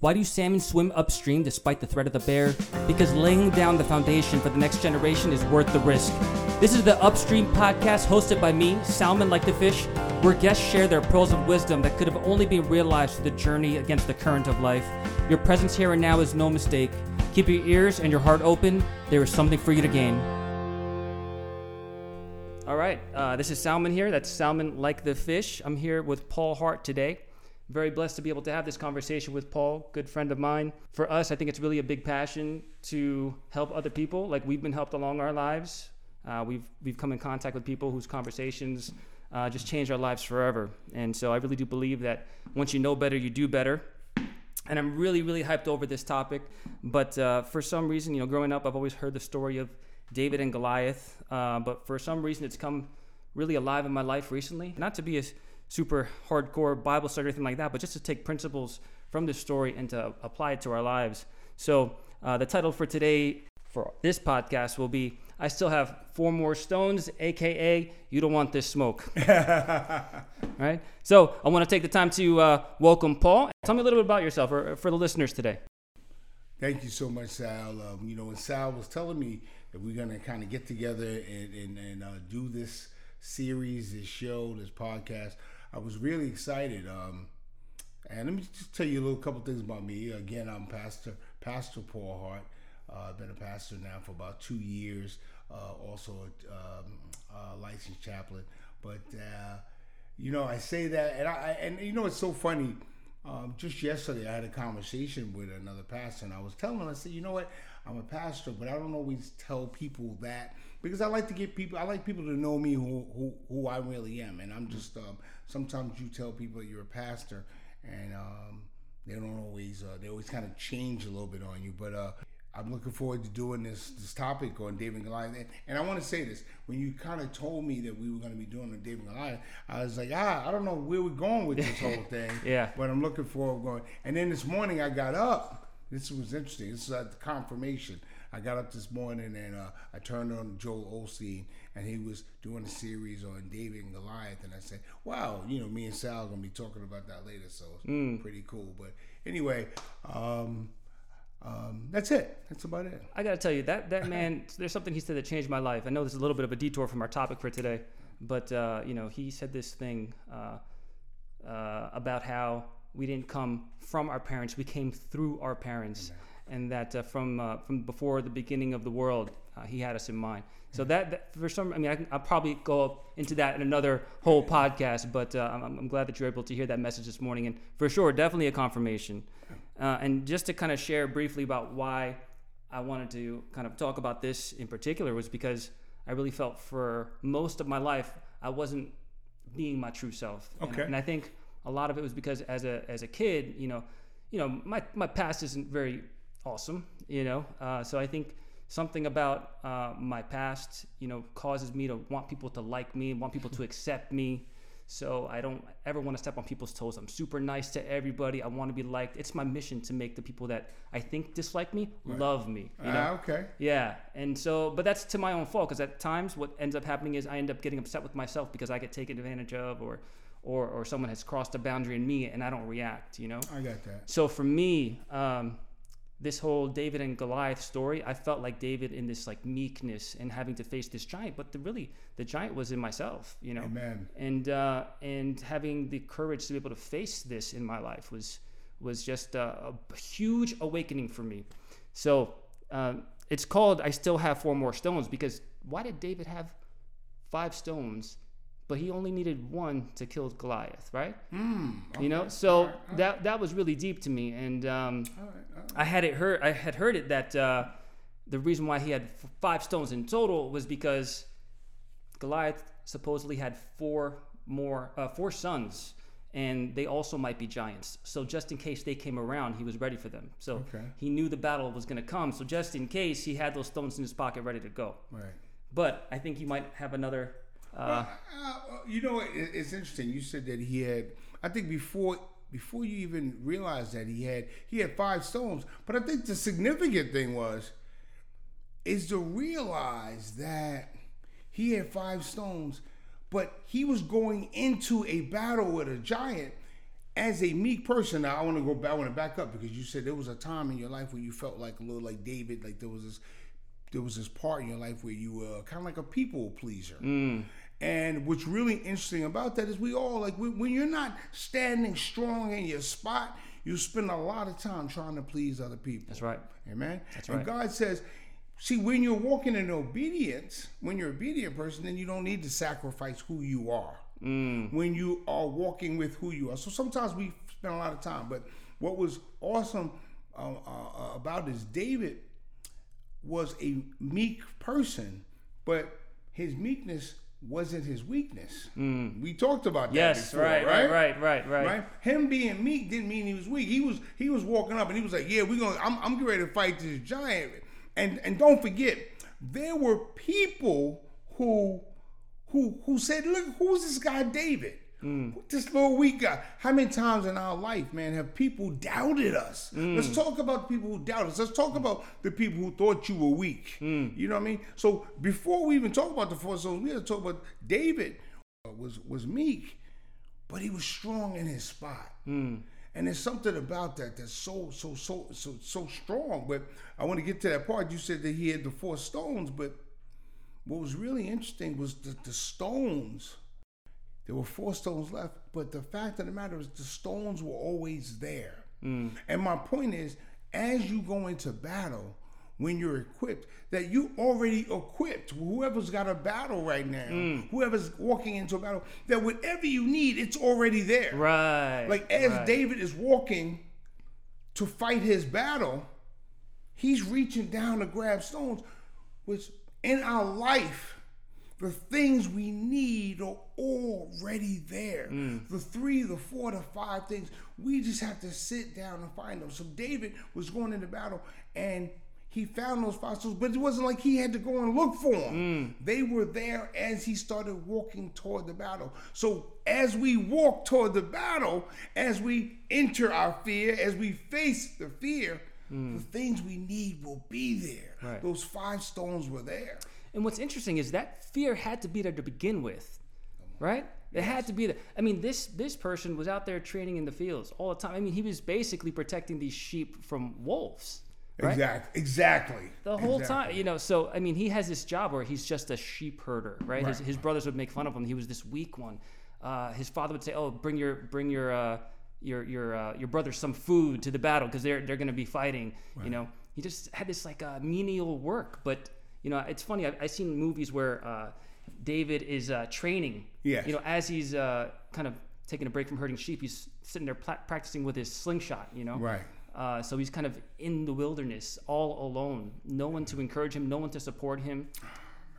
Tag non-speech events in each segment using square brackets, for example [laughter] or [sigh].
Why do salmon swim upstream despite the threat of the bear? Because laying down the foundation for the next generation is worth the risk. This is the Upstream podcast hosted by me, Salmon Like the Fish, where guests share their pearls of wisdom that could have only been realized through the journey against the current of life. Your presence here and now is no mistake. Keep your ears and your heart open. There is something for you to gain. All right, uh, this is Salmon here. That's Salmon Like the Fish. I'm here with Paul Hart today. Very blessed to be able to have this conversation with Paul, good friend of mine. For us, I think it's really a big passion to help other people. Like we've been helped along our lives. Uh, we've we've come in contact with people whose conversations uh, just change our lives forever. And so I really do believe that once you know better, you do better. And I'm really really hyped over this topic. But uh, for some reason, you know, growing up, I've always heard the story of David and Goliath. Uh, but for some reason, it's come really alive in my life recently. Not to be as super hardcore Bible study or anything like that, but just to take principles from this story and to apply it to our lives. So uh, the title for today for this podcast will be I still have four more stones, aka you don't want this smoke. [laughs] right? So I want to take the time to uh, welcome Paul. Tell me a little bit about yourself or, for the listeners today. Thank you so much, Sal. Um, you know, when Sal was telling me that we're going to kind of get together and, and, and uh, do this series, this show, this podcast, I was really excited. Um, and let me just tell you a little couple things about me. Again, I'm Pastor Pastor Paul Hart. Uh, I've been a pastor now for about two years. Uh, also a, um, a, licensed chaplain. But uh, you know, I say that, and I and you know, it's so funny. Um, just yesterday, I had a conversation with another pastor, and I was telling him, I said, you know what, I'm a pastor, but I don't always tell people that because I like to get people, I like people to know me who who, who I really am, and I'm just um, sometimes you tell people you're a pastor, and um, they don't always uh, they always kind of change a little bit on you, but uh, I'm looking forward to doing this this topic on David and Goliath. And, and I want to say this: when you kind of told me that we were going to be doing a David and Goliath, I was like, ah, I don't know where we're going with this whole [laughs] thing. yeah. But I'm looking forward going. And then this morning I got up. This was interesting. This is the confirmation. I got up this morning and uh, I turned on Joel Osteen and he was doing a series on David and Goliath, and I said, "Wow, you know, me and Sal are gonna be talking about that later, so it's mm. pretty cool." But anyway. Um, um, that's it. That's about it. I got to tell you that that man. [laughs] there's something he said that changed my life. I know this is a little bit of a detour from our topic for today, but uh, you know, he said this thing uh, uh, about how we didn't come from our parents; we came through our parents, Amen. and that uh, from uh, from before the beginning of the world, uh, he had us in mind. So that, that, for some, I mean, I, will probably go into that in another whole podcast. But I'm, I'm glad that you're able to hear that message this morning, and for sure, definitely a confirmation. Uh, and just to kind of share briefly about why I wanted to kind of talk about this in particular was because I really felt for most of my life I wasn't being my true self. Okay. And, and I think a lot of it was because as a as a kid, you know, you know, my my past isn't very awesome, you know. Uh, so I think something about uh, my past, you know, causes me to want people to like me, want people to accept me. So I don't ever want to step on people's toes. I'm super nice to everybody. I want to be liked. It's my mission to make the people that I think dislike me right. love me. You know? Uh, okay. Yeah. And so, but that's to my own fault because at times what ends up happening is I end up getting upset with myself because I get taken advantage of or, or, or someone has crossed a boundary in me and I don't react. You know. I got that. So for me, um, this whole David and Goliath story, I felt like David in this like meekness and having to face this giant, but the really the giant was in myself, you know. Amen. And uh, and having the courage to be able to face this in my life was was just a, a huge awakening for me. So uh, it's called "I Still Have Four More Stones" because why did David have five stones but he only needed one to kill Goliath, right? Mm, okay. You know, so all right, all right. that that was really deep to me, and um, I had it heard. I had heard it that uh, the reason why he had five stones in total was because Goliath supposedly had four more uh, four sons, and they also might be giants. So just in case they came around, he was ready for them. So okay. he knew the battle was going to come. So just in case, he had those stones in his pocket ready to go. Right. But I think you might have another uh, uh, you know, it's interesting. You said that he had. I think before before you even realized that he had he had five stones. But I think the significant thing was is to realize that he had five stones, but he was going into a battle with a giant, as a meek person, now I want to go back. I want to back up because you said there was a time in your life where you felt like a little like David, like there was this, there was this part in your life where you were kind of like a people pleaser. And what's really interesting about that is we all like when when you're not standing strong in your spot, you spend a lot of time trying to please other people. That's right. Amen. That's right. and. God says, see, when you're walking in obedience, when you're an obedient person, then you don't need to sacrifice who you are. Mm. When you are walking with who you are. So sometimes we spend a lot of time. But what was awesome uh, uh, about is David was a meek person, but his meekness wasn't his weakness. We talked about that Mm. Yes, before, right, right, right, right, right. right? Him being meek didn't mean he was weak. He was he was walking up and he was like, "Yeah, we're gonna. I'm, I'm getting ready to fight this giant." And and don't forget, there were people who who who said, "Look, who's this guy, David? Mm. This little weak guy." How many times in our life, man, have people doubted us? Mm. Let's talk about the people who doubted us. Let's talk mm. about the people who thought you were weak. You know what I mean? So before we even talk about the four souls, we have to talk about David uh, was was meek but he was strong in his spot. And there's something about that that's so so so so so strong. But I want to get to that part. You said that he had the four stones, but what was really interesting was that the stones. There were four stones left, but the fact of the matter is the stones were always there. Mm. And my point is, as you go into battle, when you're equipped, that you already equipped. Whoever's got a battle right now, mm. whoever's walking into a battle, that whatever you need, it's already there. Right. Like as right. David is walking to fight his battle, he's reaching down to grab stones, which in our life, the things we need are already there. Mm. The three, the four, the five things, we just have to sit down and find them. So David was going into battle and he found those fossils, but it wasn't like he had to go and look for them. Mm. They were there as he started walking toward the battle. So as we walk toward the battle, as we enter our fear, as we face the fear, the things we need will be there. Mm. Right. Those five stones were there. And what's interesting is that fear had to be there to begin with, right? It had to be there. I mean, this this person was out there training in the fields all the time. I mean, he was basically protecting these sheep from wolves, right? Exactly. Exactly. The whole Exactly. time, you know. So I mean, he has this job where he's just a sheep herder, right? His, Right. his brothers would make fun of him. He was this weak one. Uh, his father would say, "Oh, bring your bring your uh, your your uh, your brothers some food to the battle because they're they're going to be fighting." You know, he just had this like uh, menial work. But you know, it's funny. I've, I've seen movies where uh, David is uh, training. Yeah. You know, as he's uh, kind of taking a break from herding sheep, he's sitting there pla- practicing with his slingshot. You know. Right. Uh, so he's kind of in the wilderness, all alone, no one to encourage him, no one to support him,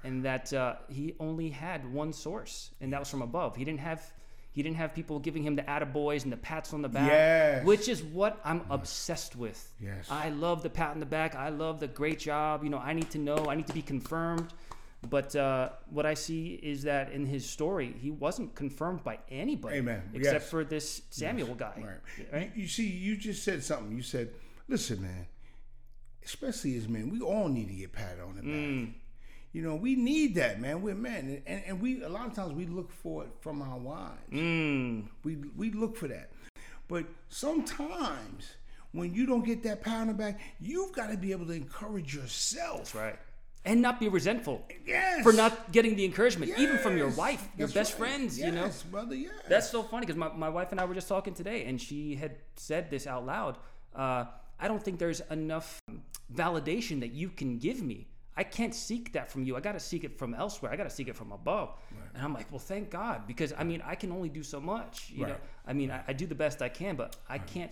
and that uh, he only had one source, and that was from above. He didn't have he didn't have people giving him the attaboys and the pats on the back, Yes. which is what I'm obsessed with. Yes. I love the pat on the back. I love the great job. You know, I need to know. I need to be confirmed. But uh, what I see is that in his story, he wasn't confirmed by anybody, Amen. except Yes. for this Samuel guy. Right. Right? You, you see, you just said something. You said, listen, man, especially as men, we all need to get patted on the back. Mm. You know, we need that, man. We're men. And, and we, a lot of times, we look for it from our wives. Mm. We, we look for that. But sometimes, when you don't get that pat back, you've got to be able to encourage yourself. That's right. And not be resentful Yes. for not getting the encouragement, even from your wife, your That's best right. friends, you know? Brother, yes. That's so funny because my, my wife and I were just talking today, and she had said this out loud. Uh, I don't think there's enough validation that you can give me. I can't seek that from you. I got to seek it from elsewhere. I got to seek it from above. And I'm like, well, thank God, because I mean, I can only do so much. You know, I mean, I, I do the best I can, but I can't.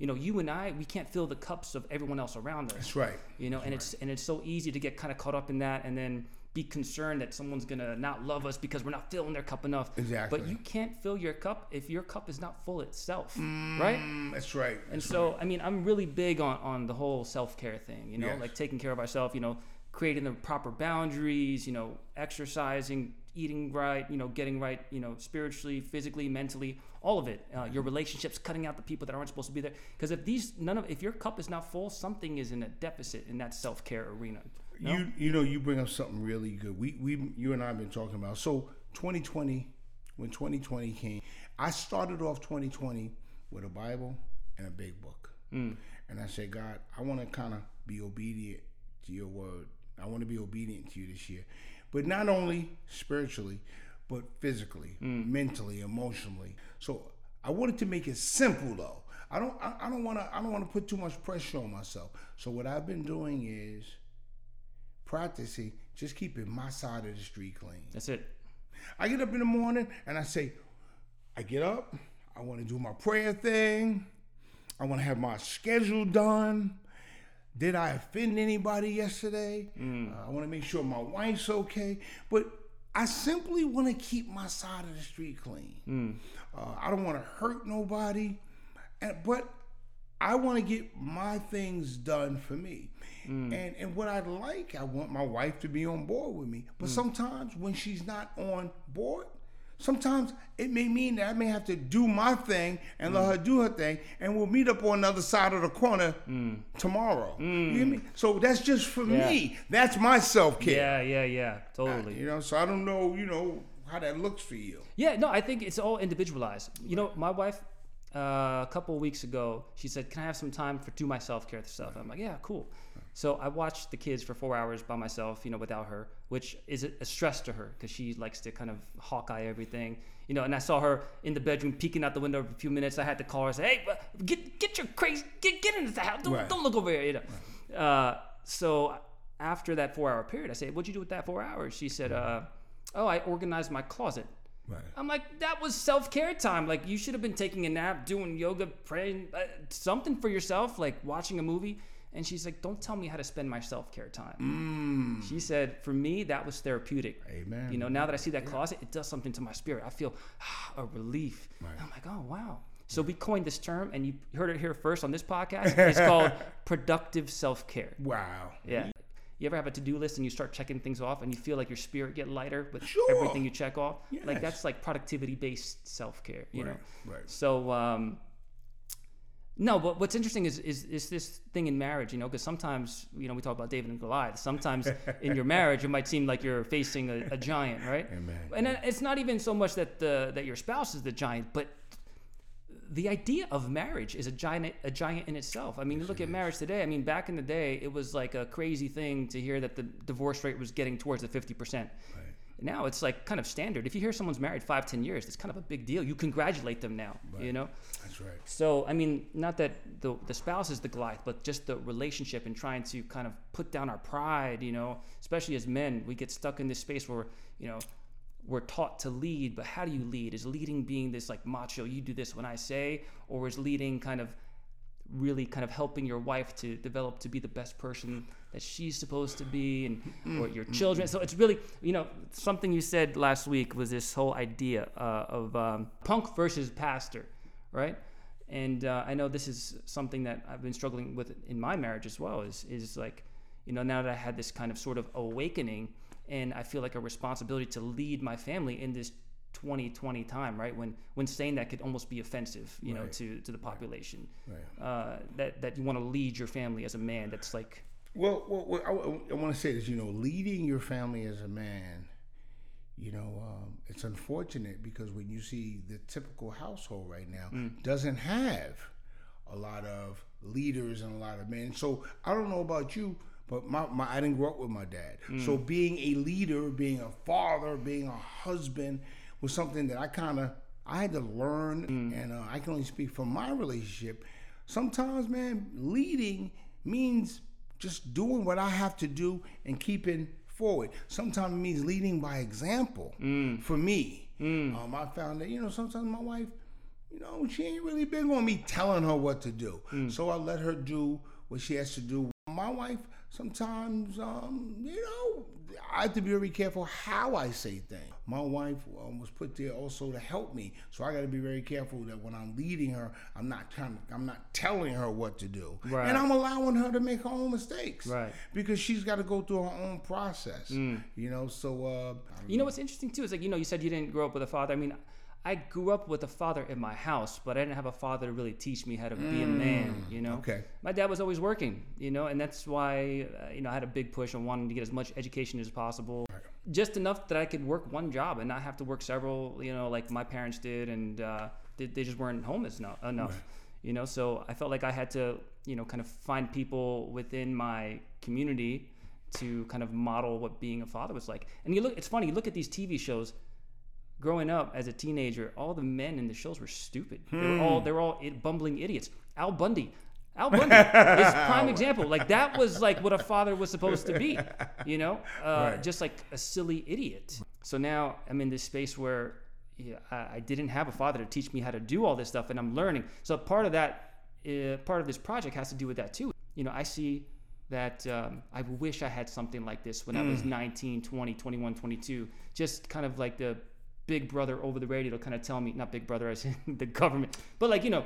You know, you and I, we can't fill the cups of everyone else around us. That's right. You know, and it's and it's so easy to get kind of caught up in that, and then be concerned that someone's gonna not love us because we're not filling their cup enough. Exactly. But you can't fill your cup if your cup is not full itself, right? Mm, that's right. And That's so, I mean, I'm really big on on the whole self care thing. You know, Yes. like taking care of ourselves. You know, creating the proper boundaries. You know, exercising, eating right. You know, getting right. You know, spiritually, physically, mentally, all of it. Uh, your relationships, cutting out the people that aren't supposed to be there. Because if these none of if your cup is not full, something is in a deficit in that self care arena. No? You you know you bring up something really good. We we you and I have been talking about. So 2020, when 2020 came, I started off 2020 with a Bible and a big book. Mm. And I said, God, I want to kind of be obedient to your word. I want to be obedient to you this year. But not only spiritually, but physically, hmm. mentally, emotionally. So I wanted to make it simple though. I don't I, I don't want to I don't want to put too much pressure on myself. So what I've been doing is practicing just keeping my side of the street clean. That's it. I get up in the morning and I say, I get up, I want to do my prayer thing, I want to have my schedule done. Did I offend anybody yesterday? Uh, I want to make sure my wife's okay. But I simply want to keep my side of the street clean. Uh, I don't want to hurt nobody. And, but I want to get my things done for me. And and what I like, I want my wife to be on board with me. But sometimes when she's not on board, sometimes it may mean that I may have to do my thing and let mm. her do her thing, and we'll meet up on the other side of the corner mm. tomorrow. You mm. hear me? So that's just for Yeah. me. That's my self care. Yeah, yeah, yeah. Totally. You know, so I don't know, you know, how that looks for you. Yeah, no, I think it's all individualized. You know, my wife, uh, a couple of weeks ago, she said, "Can I have some time for do my self care stuff?" I'm like, "Yeah, cool." So I watched the kids for four hours by myself, you know, without her, which is a stress to her because she likes to kind of hawkeye everything, you know. And I saw her in the bedroom peeking out the window for a few minutes. I had to call her and say, "Hey, get get your crazy, get get into the house. Don't, Right. don't look over here," you know. Uh, so after that four hour period, I said, "What'd you do with that four hours?" She said, uh, "Oh, I organized my closet." Right. I'm like, that was self care time. Like, you should have been taking a nap, doing yoga, praying, uh, something for yourself, like watching a movie. And she's like, don't tell me how to spend my self care time. She said, for me, that was therapeutic. Amen. You know, now that I see that closet, it does something to my spirit. I feel a relief. I'm like, oh, wow. So we coined this term, and you heard it here first on this podcast. [laughs] It's called productive self care. Wow. Yeah. You ever have a to-do list and you start checking things off and you feel like your spirit get lighter with Sure. everything you check off? Like that's like productivity-based self-care, you know. Right, right. So um no, but what's interesting is is, is this thing in marriage, you know, because sometimes, you know, we talk about David and Goliath. Sometimes [laughs] in your marriage, it might seem like you're facing a, a giant, right? Amen. And it's not even so much that the that your spouse is the giant, but the idea of marriage is a giant a giant in itself. I mean, look at marriage today. I mean, back in the day, it was like a crazy thing to hear that the divorce rate was getting towards the fifty percent. Now it's like kind of standard. If you hear someone's married five, ten years, it's kind of a big deal. You congratulate them now. You know. That's right. So I mean, not that the the spouse is the Goliath, but just the relationship and trying to kind of put down our pride. You know, especially as men, we get stuck in this space where you know we're taught to lead, but how do you lead? Is leading being this like macho, you do this when I say, or is leading kind of really kind of helping your wife to develop to be the best person that she's supposed to be and or your children. So it's really you know something you said last week was this whole idea uh, of um, punk versus pastor right? And uh, i know this is something that i've been struggling with in my marriage as well is is like you know now that i had this kind of sort of awakening and i feel like a responsibility to lead my family in this 2020 time right when when saying that could almost be offensive you know to to the population Right. uh, that that you want to lead your family as a man that's like Well, well, well I, want to say this. You know, leading your family as a man, you know, um, it's unfortunate because when you see the typical household right now doesn't have a lot of leaders and a lot of men. So I don't know about you, but my, my I didn't grow up with my dad. So being a leader, being a father, being a husband was something that I kind of I had to learn, and uh, I can only speak from my relationship. Sometimes, man, leading means just doing what I have to do and keeping forward. Sometimes it means leading by example. For me, um, I found that you know sometimes my wife, you know, she ain't really big on me telling her what to do. So I let her do what she has to do. My wife sometimes, um, you know, I have to be very careful how I say things. My wife um, was put there also to help me, so I got to be very careful that when I'm leading her, I'm not trying, I'm not telling her what to do, Right. and I'm allowing her to make her own mistakes, Right. Because she's got to go through her own process, you know. So, uh, you know what's interesting too is like you know you said you didn't grow up with a father i mean i grew up with a father in my house but i didn't have a father to really teach me how to be a man you know okay. my dad was always working you know and that's why uh, you know i had a big push on wanting to get as much education as possible just enough that i could work one job and not have to work several you know like my parents did and uh, they, they just weren't home no, enough. You know, so I felt like I had to you know kind of find people within my community to kind of model what being a father was like. And you look, it's funny. You look at these TV shows. Growing up as a teenager, all the men in the shows were stupid. They were all they were all bumbling idiots. Al Bundy, Al Bundy is [laughs] prime example. Like that was like what a father was supposed to be. You know, uh, Right. just like a silly idiot. So now I'm in this space where yeah, I, I didn't have a father to teach me how to do all this stuff, and I'm learning. So part of that, uh, part of this project has to do with that too. You know, I see that um, I wish I had something like this when I was 19, 20, 21, 22. Just kind of like the big brother over the radio to kind of tell me, not big brother as in [laughs] the government, but like, you know,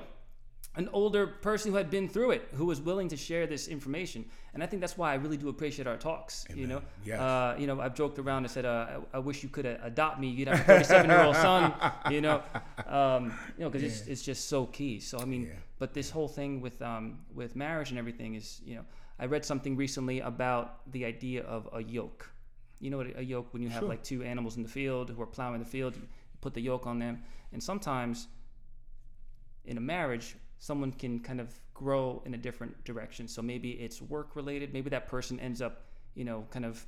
an older person who had been through it, who was willing to share this information. And I think that's why I really do appreciate our talks. You know, Yes. uh, you know, I've joked around and said, uh, I, I wish you could uh, adopt me. You'd have a 37 year old [laughs] son. You know, um, you know, because it's, it's just so key. So I mean, Yeah. but this whole thing with um, with marriage and everything is, you know, I read something recently about the idea of a yoke. You know what a yoke when you have Sure. like two animals in the field who are plowing the field, you put the yoke on them, and sometimes in a marriage, someone can kind of grow in a different direction. So maybe it's work related. Maybe that person ends up, you know, kind of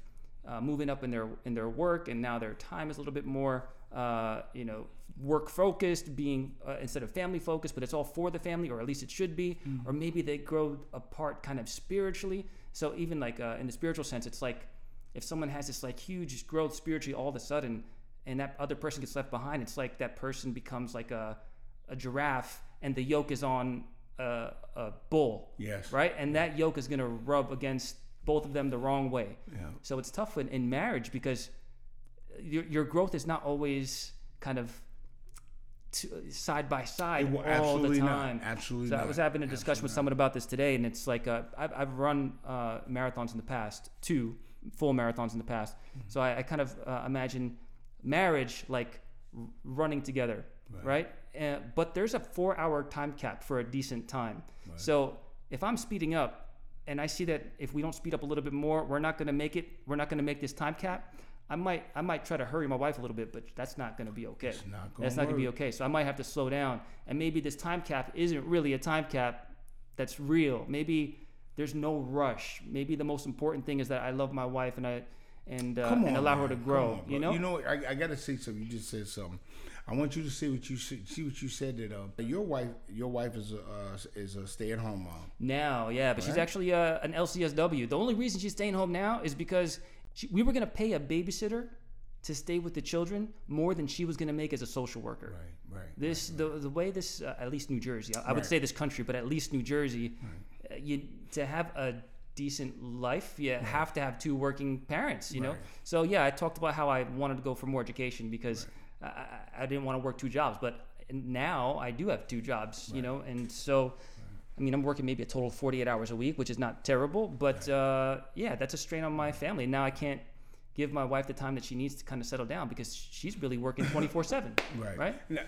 uh, moving up in their in their work, and now their time is a little bit more, uh, you know, work focused, being uh, instead of family focused. But it's all for the family, or at least it should be. Or maybe they grow apart, kind of spiritually. So even like uh, in the spiritual sense, it's like if someone has this like huge growth spiritually all of a sudden and that other person gets left behind it's like that person becomes like a, a giraffe and the yoke is on a, a bull Yes. right and that yoke is going to rub against both of them the wrong way Yeah. so it's tough in, in marriage because your, your growth is not always kind of to, side by side will- all the absolutely not. time Absolutely so I was having a discussion with Absolutely someone about this today, and it's like uh, I've, I've run uh, marathons in the past, two full marathons in the past. Mm-hmm. So I, I kind of uh, imagine marriage like r- running together, right? Uh, but there's a four-hour time cap for a decent time. So if I'm speeding up, and I see that if we don't speed up a little bit more, we're not going to make it. We're not going to make this time cap. I might, I might try to hurry my wife a little bit, but that's not going to be okay. not that's gonna not going to be okay. So I might have to slow down, and maybe this time cap isn't really a time cap that's real. Maybe there's no rush. Maybe the most important thing is that I love my wife and I and uh, on, and allow her to grow. on, you know, You know. I, I got to say something. You just said something. I want you to see what you see, see what you said that uh, your wife your wife is a uh, is a stay at home mom. now, yeah, but she's actually uh, an LCSW. The only reason she's staying home now is because she, we were gonna pay a babysitter to stay with the children more than she was gonna make as a social worker. Right, right. This the the way this uh, at least New Jersey. I, I would say this country, but at least New Jersey, you to have a decent life, you have to have two working parents. You know. So yeah, I talked about how I wanted to go for more education because I, I, I didn't want to work two jobs, but now I do have two jobs. You know, and so. I mean, I'm working maybe a total of 48 hours a week, which is not terrible, but uh, yeah, that's a strain on my family. Now I can't give my wife the time that she needs to kind of settle down because she's really working 24 7. Right. Right? Now,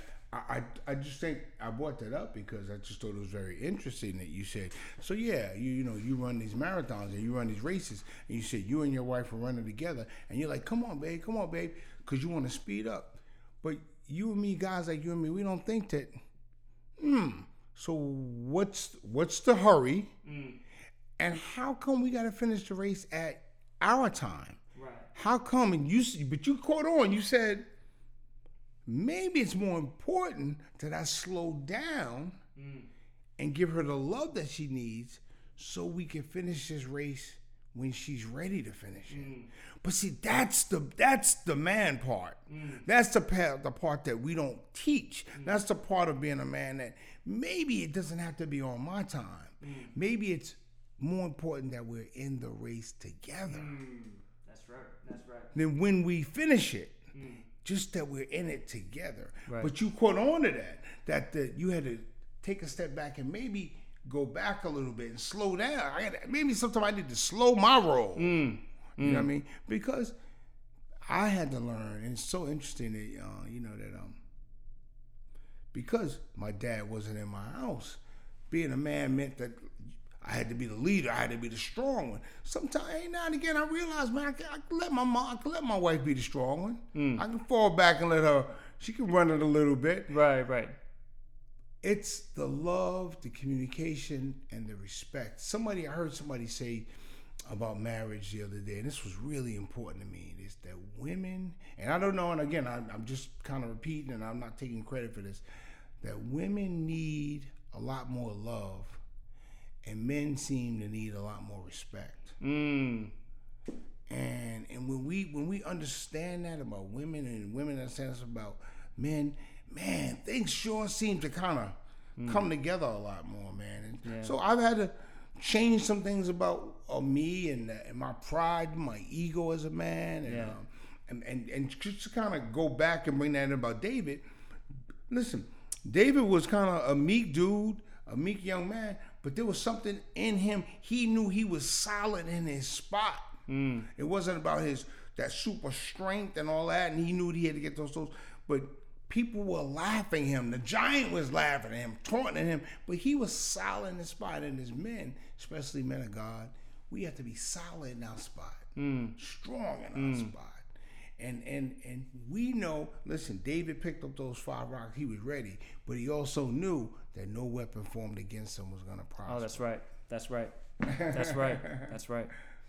I, I I just think I brought that up because I just thought it was very interesting that you said. So yeah, you you know you run these marathons and you run these races, and you said you and your wife are running together, and you're like, come on, babe, come on, babe, because you want to speed up. But you and me, guys like you and me, we don't think that. Hmm. So what's what's the hurry? And how come we got to finish the race at our time? Right. How come? And you, but you caught on. You said maybe it's more important that I slow down mm. and give her the love that she needs, so we can finish this race when she's ready to finish it. Mm. But see, that's the that's the man part. Mm. That's the part the part that we don't teach. That's the part of being a man that maybe it doesn't have to be on my time. Maybe it's more important that we're in the race together That's right. That's right. Then when we finish it. Just that we're in it together. Right. But you caught on to that. That the, you had to take a step back and maybe go back a little bit and slow down. I had, maybe sometimes I need to slow my roll. You know what I mean? Because I had to learn, and it's so interesting that uh, you know that um because my dad wasn't in my house, being a man meant that I had to be the leader. I had to be the strong one. Sometimes, every now and again, I realize, man, I can, I can let my mom, I can let my wife be the strong one. Hmm. I can fall back and let her. She can run it a little bit. Right, right. it's the love, the communication, and the respect. Somebody I heard somebody say about marriage the other day, and this was really important to me. Is that women, and I don't know, and again, I, I'm just kind of repeating, and I'm not taking credit for this. That women need a lot more love, and men seem to need a lot more respect. Mm. And and when we when we understand that about women and women understand this about men, man, things sure seem to kind of come together a lot more, man. And Yeah. so I've had to change some things about uh, me and, uh, and my pride, my ego as a man, and Yeah. um, and, and and just to kind of go back and bring that in about David. Listen, David was kind of a meek dude, a meek young man, but there was something in him. He knew he was solid in his spot. Hmm. It wasn't about his that super strength and all that, and he knew he had to get those those. But people were laughing at him. The giant was laughing at him, taunting him, but he was solid in his spot. And as men, especially men of God, we have to be solid in our spot, hmm. strong in our hmm. spot. And and and we know, listen, David picked up those five rocks. He was ready, but he also knew that no weapon formed against him was going to prosper. Oh, that's right. That's right. [laughs] That's right. That's right.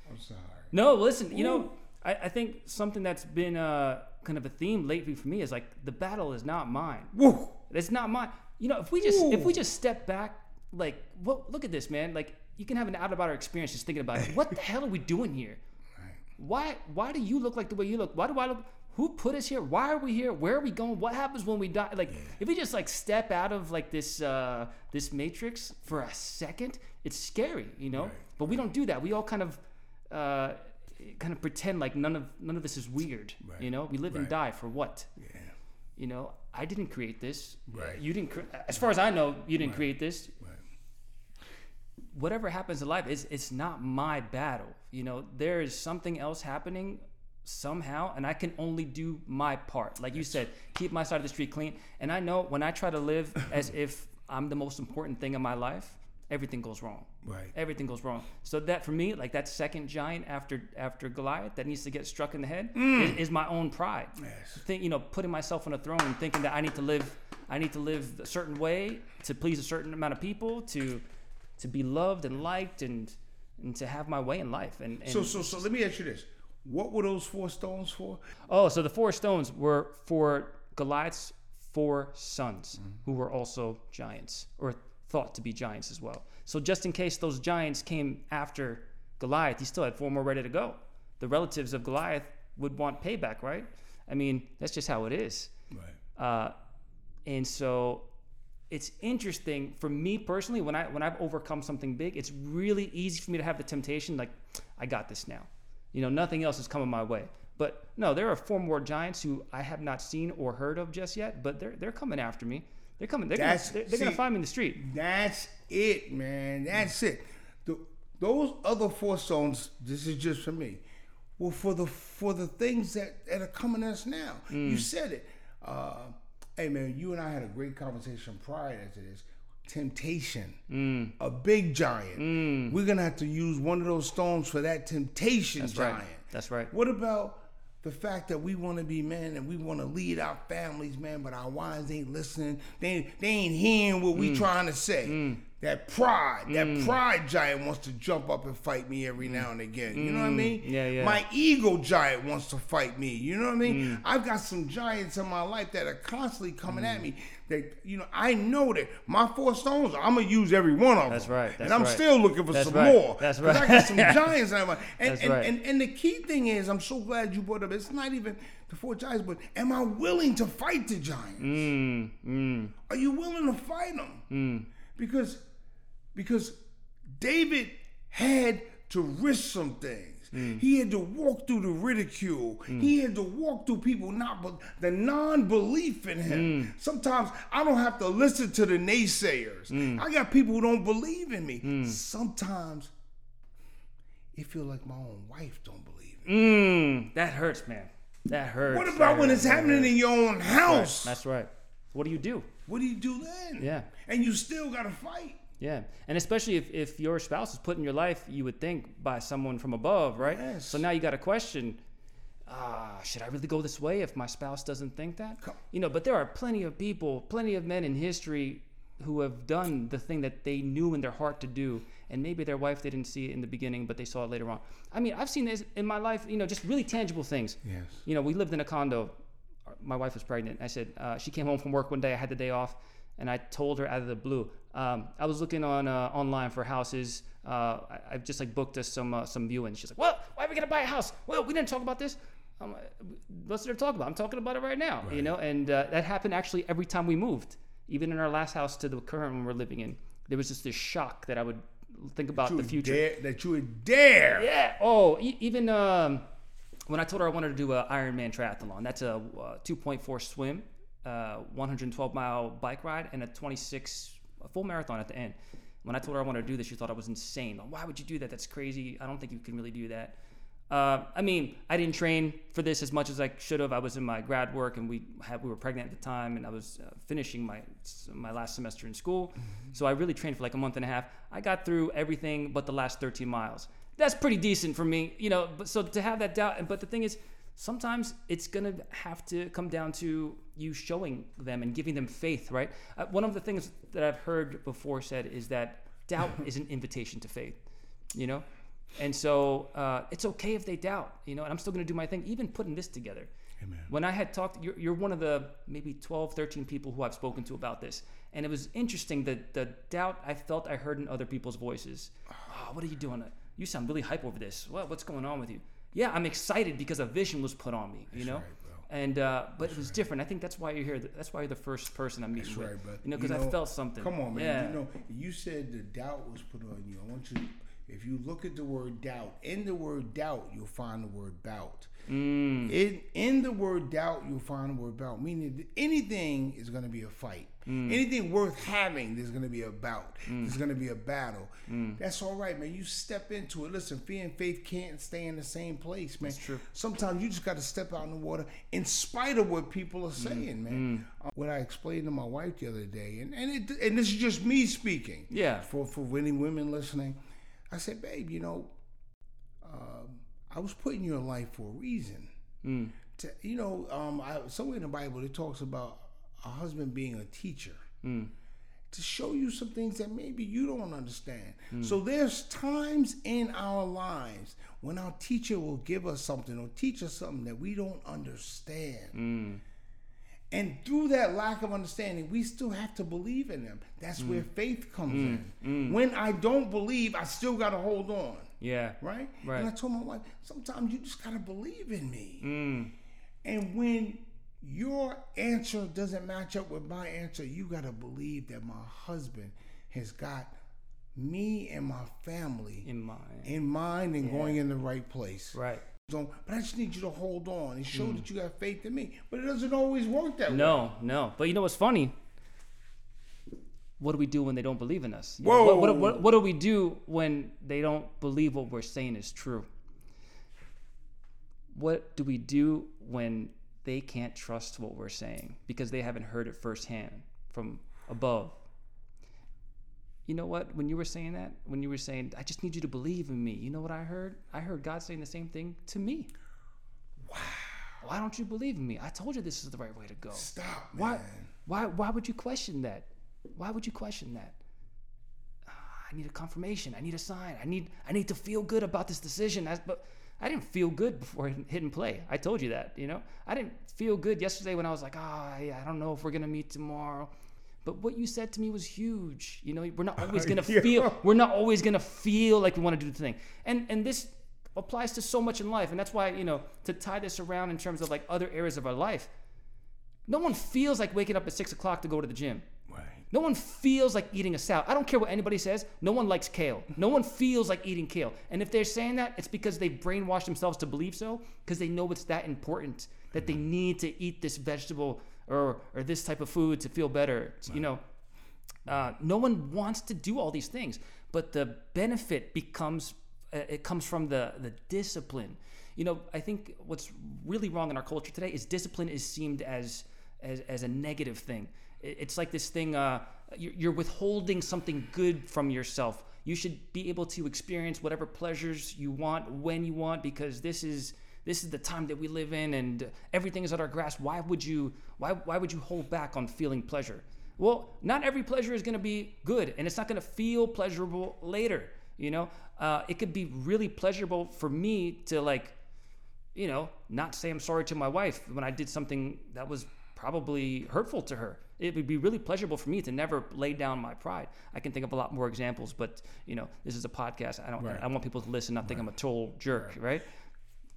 I'm sorry. No, listen, you know, I, I think something that's been uh, kind of a theme lately for me is like the battle is not mine. Woo! It's not mine. You know, if we just if we just step back, like, what? Look at this, man. Like, you can have an out of body experience just thinking about it. What the hell are we doing here? Why? Why do you look like the way you look? Why do I look? Who put us here? Why are we here? Where are we going? What happens when we die? Like, if we just like step out of like this uh, this matrix for a second, it's scary, you know. But we don't do that. We all kind of uh, kind of pretend like none of none of this is weird. Right. You know, we live and die for what? Yeah. You know, I didn't create this. Right. You didn't. Cre- as far as I know, you didn't create this. Right. Whatever happens in life, it's it's not my battle. You know, there is something else happening somehow, and I can only do my part. Like you said, keep my side of the street clean. And I know when I try to live [coughs] as if I'm the most important thing in my life, everything goes wrong. Right. Everything goes wrong. So that for me, like that second giant after after Goliath that needs to get struck in the head mm. is, is my own pride. Yes. Think you know, putting myself on a throne and thinking that I need to live, I need to live a certain way to please a certain amount of people to to be loved and liked and and to have my way in life. And, and So so so let me ask you this: What were those four stones for? oh, so the four stones were for Goliath's four sons who were also giants or thought to be giants as well. So just in case those giants came after Goliath, he still had four more ready to go. The relatives of Goliath would want payback, right? I mean, that's just how it is. Right. Uh, and so it's interesting for me personally when I when I've overcome something big, it's really easy for me to have the temptation like I got this now. You know, nothing else is coming my way. But no, there are four more giants who I have not seen or heard of just yet, but they're they're coming after me. They're coming. They're, gonna, they're, they're gonna find me in the street. That's it, man. That's it. The, those other four stones. This is just for me. Well, for the for the things that, that are coming at us now. Mm. You said it. Uh, hey, man, you and I had a great conversation prior to this. Temptation, Mm. a big giant. We're gonna have to use one of those stones for that temptation That's giant. right. That's right. What about the fact that we want to be men and we want to lead our families, man, but our wives ain't listening. They they ain't hearing what Mm. we trying to say. That pride, that pride giant wants to jump up and fight me every now and again. You know what I mean? Mm. Yeah, yeah. My ego giant wants to fight me. You know what I mean? Mm. I've got some giants in my life that are constantly coming Mm. at me. That you know, I know that my four stones, I'm gonna use every one of them. That's them. right, and I'm right. still looking for That's some right, more. that's 'Cause I got some [laughs] giants in my and, That's and, right. and and the key thing is, I'm so glad you brought up. It's not even the four giants, but am I willing to fight the giants? Mm, mm, Are you willing to fight them? mm. Because because David had to risk some things. Mm. He had to walk through the ridicule. He had to walk through people not but the non-belief in him. Mm. Sometimes I don't have to listen to the naysayers. Mm. I got people who don't believe in me. Sometimes it feel like my own wife don't believe in me. Mm. That hurts, man. That hurts. What That about when hurts, it's happening in your own Right, house? That's right. What do you do? What do you do then? Yeah. And you still gotta fight. Yeah, and especially if, if your spouse is put in your life, you would think by someone from above, right? Yes. So now you got a question, ah, should I really go this way if my spouse doesn't think that? Come- You know, but there are plenty of people, plenty of men in history who have done the thing that they knew in their heart to do, and maybe their wife didn't see it in the beginning, but they saw it later on. I mean, I've seen this in my life. You know, just really tangible things. Yes. You know, we lived in a condo. My wife was pregnant. I said uh, she came home from work one day. I had the day off, and I told her out of the blue. Um, I was looking on uh, online for houses. Uh, I, I just like booked us some uh, some viewing. She's like, "Well, why are we gonna buy a house? Well, we didn't talk about this." I'm like, What's there to talk about? I'm talking about it right now. You know, and uh, that happened actually every time we moved. Even in our last house to the current one we're living in, there was just this shock that I would think about the future. Dare, that you would dare. Yeah. Oh, e- even um, when I told her I wanted to do an Ironman triathlon, that's a uh, 2.4 swim, uh, 112 mile bike ride, and a 26 a full marathon at the end. When I told her I wanted to do this, she thought I was insane. Why would you do that? That's crazy. I don't think you can really do that. Uh, I mean, I didn't train for this as much as I should have. I was in my grad work, and we had we were pregnant at the time, and I was uh, finishing my my last semester in school. So I really trained for like a month and a half. I got through everything but the last 13 miles. That's pretty decent for me, you know. But so to have that doubt, but the thing is, sometimes it's gonna have to come down to you showing them and giving them faith, right? Uh, one of the things that I've heard before said is that doubt [laughs] is an invitation to faith, you know. And so uh, it's okay if they doubt, you know, and I'm still going to do my thing, even putting this together. Amen. When I had talked, you're, you're one of the maybe 12, 13 people who I've spoken to about this. And it was interesting that the doubt I felt I heard in other people's voices. Oh, [sighs] what are you doing? You sound really hype over this. What, what's going on with you? Yeah, I'm excited because a vision was put on me, you know? right, bro. and uh, but it was different. I think that's why you're here. That's why you're the first person I'm meeting That's with. right, you know, because I felt something. Come on, man. Yeah. You know, you said the doubt was put on you. I want you. If you look at the word doubt, in the word doubt, you'll find the word bout. Mm. In in the word doubt, you'll find the word bout. Meaning, anything is going to be a fight. Mm. Anything worth having, there's going to be a bout. There's going to be a battle. Mm. That's all right, man. You step into it. Listen, fear and faith can't stay in the same place, man. That's true. Sometimes you just got to step out in the water, in spite of what people Mm. are saying, man. Uh, what I explained to my wife the other day, and and it, and this is just me speaking. Yeah. For for any women listening, I said, babe, you know, um, I was put in your life for a reason. Mm. To, you know, um, I, somewhere in the Bible it talks about a husband being a teacher Mm. to show you some things that maybe you don't understand. So there's times in our lives when our teacher will give us something or teach us something that we don't understand. Mm. And through that lack of understanding, we still have to believe in them. That's where faith comes in. When I don't believe, I still got to hold on, Yeah. right? Right. And I told my wife, sometimes you just got to believe in me. Mm. And when your answer doesn't match up with my answer, you got to believe that my husband has got me and my family In mind. in mind and going in the right place. Right. So, but I just need you to hold on and show mm. that you got faith in me. But it doesn't always work that way. No, no. But you know what's funny? What do we do when they don't believe in us? Whoa. What, what, what, what do we do when they don't believe what we're saying is true? What do we do when they can't trust what we're saying because they haven't heard it firsthand from above? You know what? When you were saying that, when you were saying, I just need you to believe in me, you know what I heard? I heard God saying the same thing to me. Wow. Why don't you believe in me? I told you this is the right way to go. Stop, man. Why, why, why would you question that? Why would you question that? Ah, I need a confirmation. I need a sign. I need, I need to feel good about this decision. But I didn't feel good before hit hit and play. I told you that. You know, I didn't feel good yesterday when I was like, ah, I don't know if we're gonna meet tomorrow. But what you said to me was huge. You know, we're not [laughs] always gonna Yeah. feel. We're not always gonna feel like we want to do the thing. And and this applies to so much in life. And that's why you know to tie this around in terms of like other areas of our life. No one feels like waking up at six o'clock to go to the gym. No one feels like eating a salad. I don't care what anybody says. No one likes kale. No one feels like eating kale. And if they're saying that, it's because they've brainwashed themselves to believe so because they know it's that important that they need to eat this vegetable or, or this type of food to feel better. You know, uh, no one wants to do all these things, but the benefit becomes uh, it comes from the the discipline. You know, I think what's really wrong in our culture today is discipline is seemed as as, as a negative thing. It- It's like this thing uh, you're you're withholding something good from yourself. You should be able to experience whatever pleasures you want when you want because this is this is the time that we live in and everything is at our grasp. Why would you why why would you hold back on feeling pleasure? Well, not every pleasure is going to be good, and it's not going to feel pleasurable later. You know, uh, it could be really pleasurable for me to like, you know, not say I'm sorry to my wife when I did something that was probably hurtful to her. It would be really pleasurable for me to never lay down my pride. I can think of a lot more examples, but you know, this is a podcast. I don't. Right. I want people to listen, not think I'm a total jerk, right?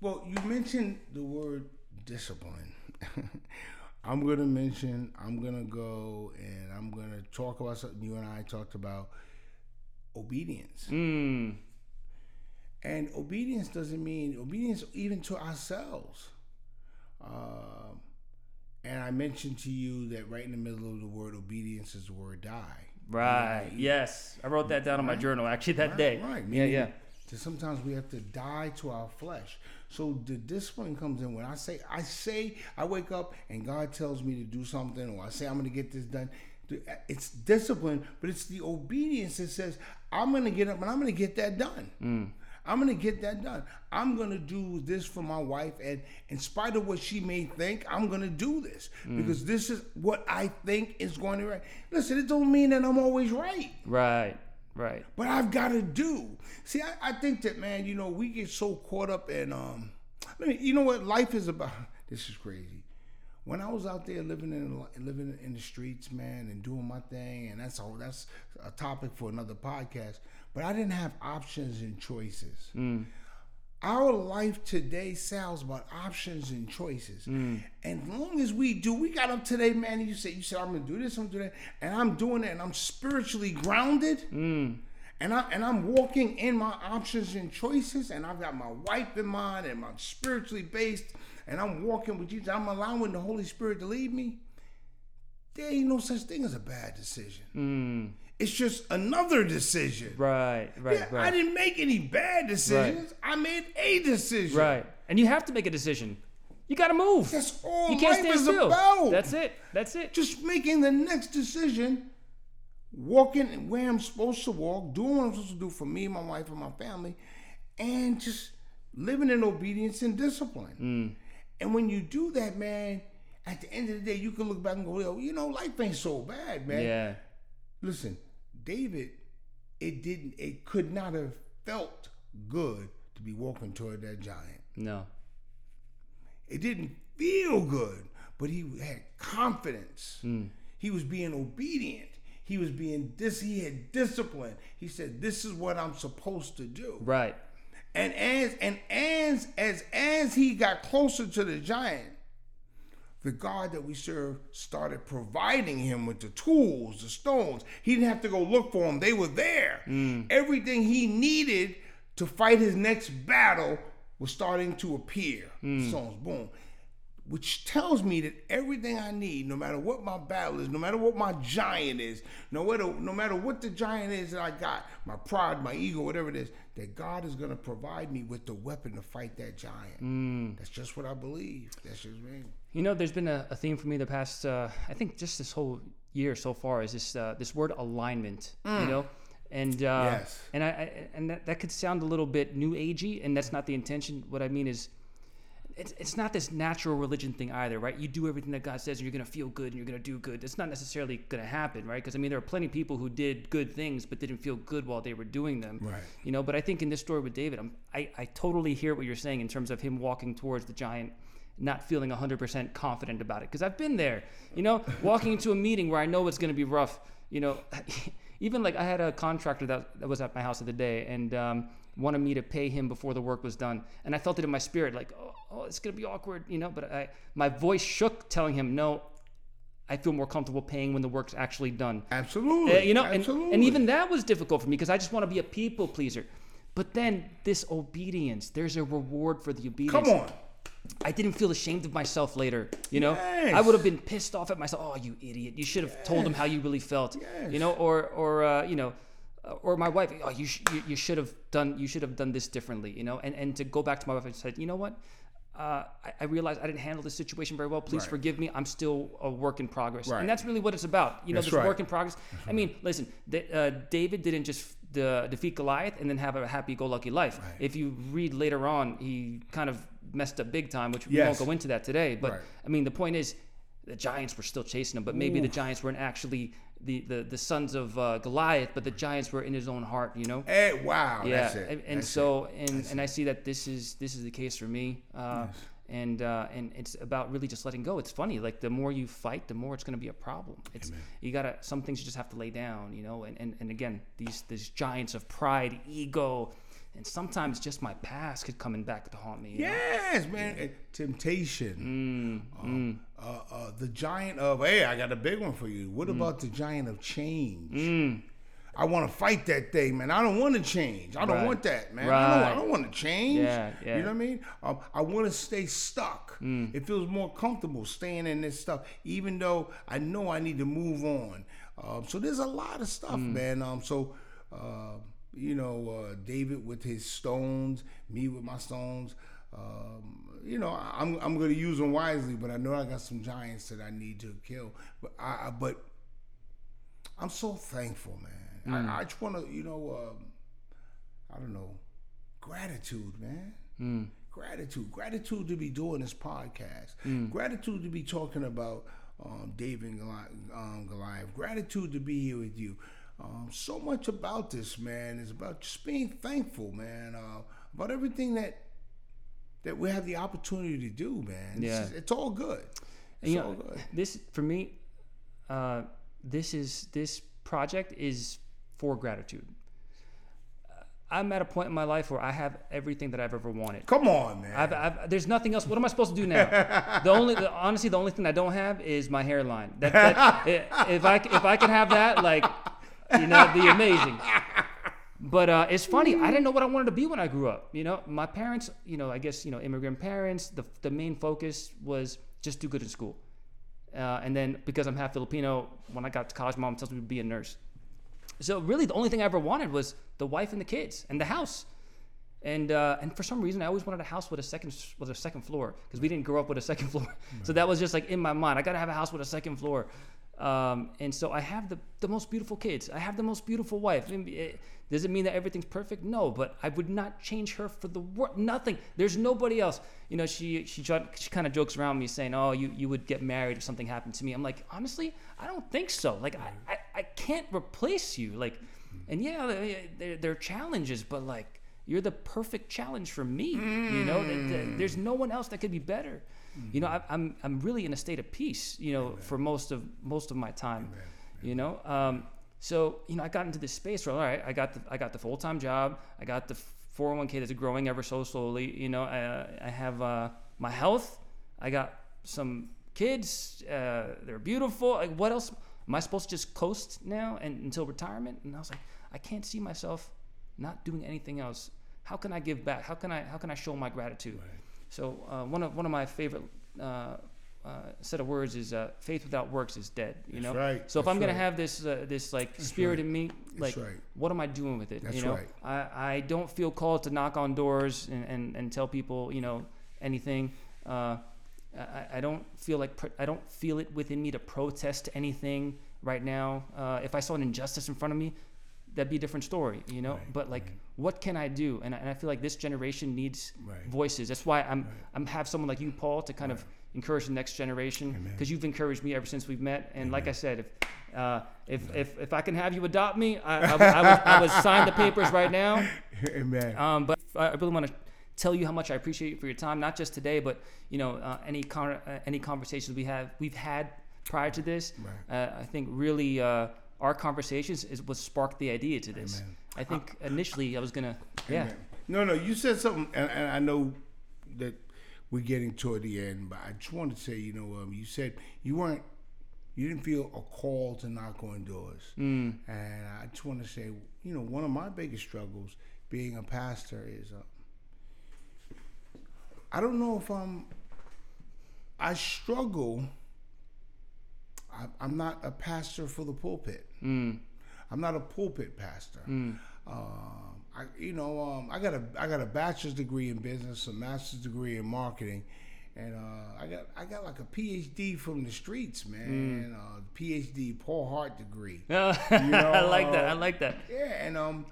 Well, you mentioned the word discipline. [laughs] I'm gonna mention. I'm gonna go and I'm gonna talk about something you and I talked about. Obedience. Mm. And obedience doesn't mean obedience even to ourselves. Um, and I mentioned to you that right in the middle of the word obedience is the word die. Right. Yes, I wrote that down in my journal actually that day. Right. Yeah. meaning Yeah. that sometimes we have to die to our flesh. So the discipline comes in when I say I say I wake up and God tells me to do something, or I say I'm going to get this done. It's discipline, but it's the obedience that says I'm going to get up and I'm going to get that done. Mm. I'm going to get that done. I'm going to do this for my wife, and in spite of what she may think, I'm going to do this Mm. because this is what I think is going to right. Listen, it don't mean that I'm always right Right. Right. but I've got to do. See, I, I think that man, you know, we get so caught up in um. Let me, you know what life is about. [laughs] This is crazy. When I was out there living in living in the streets, man, and doing my thing, and that's all. That's a topic for another podcast. But I didn't have options and choices. Mm. Our life today sounds about options and choices. Mm. And as long as we do, we got up today, man. And you said, you said, I'm gonna do this, I'm gonna do that, and I'm doing it, and I'm spiritually grounded, mm. and I and I'm walking in my options and choices, and I've got my wife in mind, and I'm spiritually based, and I'm walking with Jesus. I'm allowing the Holy Spirit to lead me. There ain't no such thing as a bad decision. It's just another decision. Right. Right. Yeah, right. I didn't make any bad decisions. I made a decision. Right. And you have to make a decision. You got to move. That's all you can't life stay is still. about. That's it. That's it. Just making the next decision, walking where I'm supposed to walk, doing what I'm supposed to do for me, my wife, and my family, and just living in obedience and discipline. Mm. And when you do that, man, at the end of the day, you can look back and go, Yo, you know, life ain't so bad, man. Yeah. Listen, David, it didn't, it could not have felt good to be walking toward that giant. No. It didn't feel good, but he had confidence. Hmm. He was being obedient. He was being dis. He had discipline. He said, "This is what I'm supposed to do." Right. And as and as as as he got closer to the giant, the God that we serve started providing him with the tools, the stones. He didn't have to go look for them; they were there. Mm. Everything he needed to fight his next battle was starting to appear. Mm. Stones, boom. Which tells me that everything I need, no matter what my battle is, no matter what my giant is, no matter no matter what the giant is that I got, my pride, my ego, whatever it is, that God is going to provide me with the weapon to fight that giant. Mm. That's just what I believe. That's just me. You know, there's been a, a theme for me the past, uh, I think, just this whole year so far is this uh, this word alignment. You know, and uh, Yes. and I, I and that, that could sound a little bit new agey, and that's not the intention. What I mean is. It's, it's not this natural religion thing either, right? You do everything that God says and you're going to feel good and you're going to do good. It's not necessarily going to happen, right? Because, I mean, there are plenty of people who did good things but didn't feel good while they were doing them. Right. You know, but I think in this story with David, I'm, I, I totally hear what you're saying in terms of him walking towards the giant, not feeling 100% confident about it. Because I've been there, you know, walking into a meeting where I know it's going to be rough. You know, [laughs] even like I had a contractor that, that was at my house the other day and um, wanted me to pay him before the work was done. And I felt it in my spirit, like, oh, oh it's going to be awkward, you know, but I, my voice shook telling him, no, I feel more comfortable paying when the work's actually done. Absolutely. Uh, you know, and, Absolutely. and even that was difficult for me because I just want to be a people pleaser. But then this obedience, there's a reward for the obedience. Come on. I didn't feel ashamed of myself later. You know, Yes. I would have been pissed off at myself. Oh, you idiot! You should have told him how you really felt. Yes. You know, or or uh, you know, uh, or my wife. Oh, you, sh- you you should have done you should have done this differently. You know, and and to go back to my wife and said, you know what. Uh, I, I realized I didn't handle this situation very well. Please Right. forgive me. I'm still a work in progress, Right. and that's really what it's about. You know, That's this right. work in progress. I mean, listen, uh, David didn't just defeat Goliath and then have a happy-go-lucky life. If you read later on, he kind of messed up big time, which we won't go into that today. But Right. I mean, the point is, the giants were still chasing him, but maybe the giants weren't actually the the, the sons of uh, Goliath, but the giants were in his own heart. You know. Hey, wow. yeah, That's it. and, and That's so it. and and I see that this is this is the case for me. Uh, And uh, and it's about really just letting go. It's funny, like the more you fight, the more it's going to be a problem. It's you gotta some things you just have to lay down, you know. And, and and again, these these giants of pride, ego, and sometimes just my past could coming back to haunt me. you know? Yes, man. Uh, Temptation. Um, Uh, uh, the giant of hey, I got a big one for you. What about the giant of change? I want to fight that thing, man. I don't want to change. I don't Right. want that, man. I don't, don't want to change. Yeah, yeah. You know what I mean? Um, I want to stay stuck. It feels more comfortable staying in this stuff, even though I know I need to move on. Um, so there's a lot of stuff, man. Um, so uh, you know, uh, David with his stones, me with my stones. Um, you know, I'm I'm going to use them wisely, but I know I got some giants that I need to kill. But I, I but I'm so thankful, man. I, I just want to, you know, um, I don't know, gratitude, man. Gratitude, gratitude to be doing this podcast. Gratitude to be talking about um, David and um, Goliath. Gratitude to be here with you. Um, so much about this, man, is about just being thankful, man. Uh, about everything that that we have the opportunity to do, man. It's, Yeah. just- it's all good. It's all know, good. this for me, uh, this is this project is for gratitude. Uh, I'm at a point in my life where I have everything that I've ever wanted. Come on, man. I've, I've, there's nothing else. What am I supposed to do now? [laughs] the only, the, honestly, the only thing I don't have is my hairline. That, that [laughs] if I if I could have that, like, you know, it'd be [laughs] amazing. But uh, it's funny. I didn't know what I wanted to be when I grew up. You know, my parents, you know, I guess you know, immigrant parents. The the main focus was just do good in school, uh, and then because I'm half Filipino, when I got to college, mom tells me to be a nurse. So really, the only thing I ever wanted was the wife and the kids and the house. And uh, and for some reason, I always wanted a house with a second with a second floor because we didn't grow up with a second [laughs] floor. So that was just like in my mind. I gotta have a house with a second floor. Um, and so I have the, the most beautiful kids. I have the most beautiful wife. It- eh, does it mean that everything's perfect? No, but I would not change her for the world. Nothing. There's nobody else. You know, she she she kind of jokes around me saying, "Oh, you, you would get married if something happened to me." I'm like, honestly, I don't think so. Like, I, I, I can't replace you. Like, and yeah, they- there there are challenges, but like, you're the perfect challenge for me. You know, th- mm. there's no one else that could be better. You know, I, I'm I'm really in a state of peace. You know, for most of most of my time. You know, um, so you know, I got into this space where all right, I got the I got the full time job, I got the 401k that's growing ever so slowly. You know, I, I have uh, my health, I got some kids, uh, they're beautiful. Like, what else? Am I supposed to just coast now and until retirement? And I was like, I can't see myself not doing anything else. How can I give back? How can I how can I show my gratitude? So uh, one of one of my favorite uh, uh, set of words is uh, faith without works is dead. You know. Right. So if That's I'm gonna right. have this uh, this like spirit right. in me, like what am I doing with it? That's you know. I, I don't feel called to knock on doors and, and, and tell people you know anything. Uh, I, I don't feel like pr- I don't feel it within me to protest anything right now. Uh, if I saw an injustice in front of me, that'd be a different story, you know. Right, but like, what can I do? And I, and I feel like this generation needs Right. voices. That's why I'm I'm have someone like you, Paul, to kind of encourage the next generation because you've encouraged me ever since we've met. And like I said, if uh, if, if if I can have you adopt me, I, I, would- I, would, I would sign the papers right now. [laughs] Amen. Um, but I really want to tell you how much I appreciate you for your time, not just today, but you know uh, any con- uh, any conversations we have we've had prior to this. Right. Uh, I think really uh, our conversations is what sparked the idea to this. Amen. I think initially I was gonna yeah. Amen. No, no, you said something, and, and I know that we're getting toward the end, but I just wanted to say, you know, um, you said you weren't, you didn't feel a call to knock on doors, Mm. and I just want to say, you know, one of my biggest struggles being a pastor is, uh, I don't know if I'm, I struggle. I, I'm not a pastor for the pulpit. Mm. I'm not a pulpit pastor. Um, I, you know, um, I got a I got a bachelor's degree in business, a master's degree in marketing, and uh, I got I got like a PhD from the streets, man. Uh, PhD Paul Hart degree. [laughs] I like that. I like that. Yeah, and um,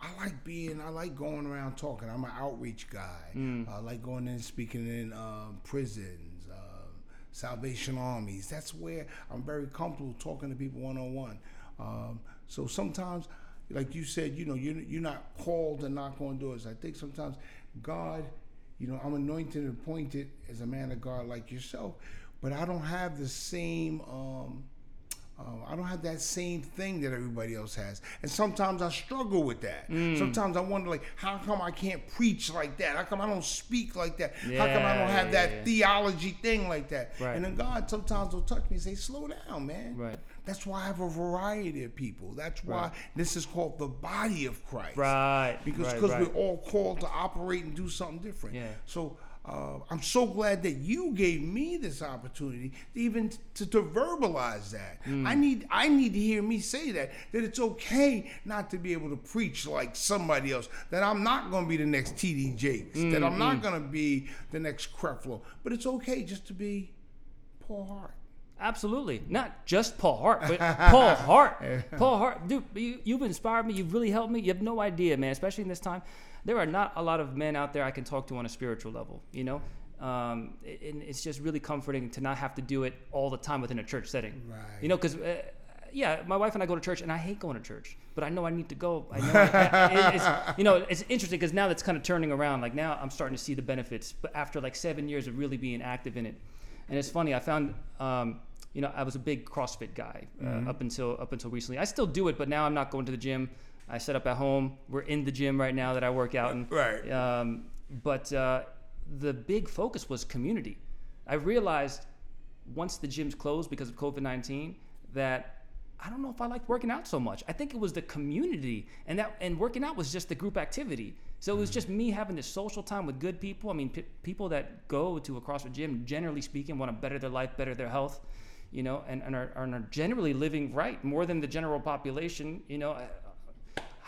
I like being, I like going around talking. I'm an outreach guy. I like going in and speaking in um, prisons, um, Salvation Armies. That's where I'm very comfortable talking to people one on one. So sometimes, like you said, you know, you're, you're not called to knock on doors. I think sometimes God, you know, I'm anointed and appointed as a man of God like yourself, but I don't have the same. Um, uh, I don't have that same thing that everybody else has, and sometimes I struggle with that. Mm. Sometimes I wonder, like, how come I can't preach like that? How come I don't speak like that? how come I don't have yeah, that yeah. theology thing like that? Right. And then God sometimes will touch me and say, "Slow down, man." Right. That's why I have a variety of people. That's why Right. this is called the body of Christ. Right. Because right, because right. we're all called to operate and do something different. Yeah. So uh, I'm so glad that you gave me this opportunity to even to, to verbalize that. Mm. I need I need to hear me say that that it's okay not to be able to preach like somebody else. That I'm not going to be the next TD Jakes. That I'm Mm-hmm. not going to be the next Creflo. But it's okay just to be Paul Hart. Absolutely. Not just Paul Hart, but [laughs] Paul Hart. Paul Hart. Dude, you, you've inspired me. You've really helped me. You have no idea, man, especially in this time. There are not a lot of men out there I can talk to on a spiritual level, you know? Um, and it's just really comforting to not have to do it all the time within a church setting. Right. You know, because, uh, yeah, my wife and I go to church, and I hate going to church, but I know I need to go. I know, I, it's, [laughs] you know, it's interesting because now that's kind of turning around. Like now, I'm starting to see the benefits, but after like seven years of really being active in it, and it's funny. I found, um, you know, I was a big CrossFit guy uh, up until up until recently. I still do it, but now I'm not going to the gym. I set up at home. We're in the gym right now that I work out in. Right. Um, but uh, the big focus was community. I realized once the gyms closed because of COVID 19 that I don't know if I liked working out so much. I think it was the community, and that and working out was just the group activity. So it was just me having this social time with good people. I mean, p- people that go to a CrossFit gym, generally speaking, want to better their life, better their health, you know, and, and, are, and are generally living right more than the general population, you know,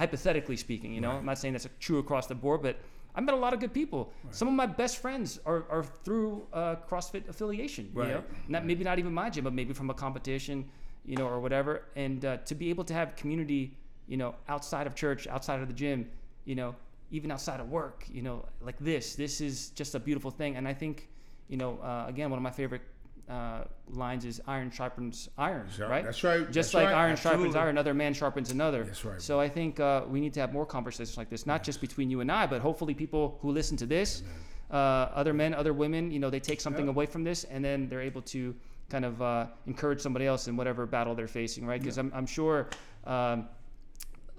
hypothetically speaking. You know, I'm not saying that's true across the board, but I met a lot of good people. Some of my best friends are, are through uh, CrossFit affiliation. You know, Right. not maybe not even my gym, but maybe from a competition, you know, or whatever. And uh, to be able to have community, you know, outside of church, outside of the gym, you know, even outside of work, you know, like this, this is just a beautiful thing. And I think, you know, uh, again, one of my favorite uh, lines is iron sharpens iron, right? that's right, Just that's like right, iron sharpens iron, another man sharpens another. That's right, So I think uh, we need to have more conversations like this, not just between you and I, but hopefully people who listen to this, uh, other men, other women, you know, they take something Yeah. away from this, and then they're able to kind of uh, encourage somebody else in whatever battle they're facing, right? Because I'm, I'm sure. Um,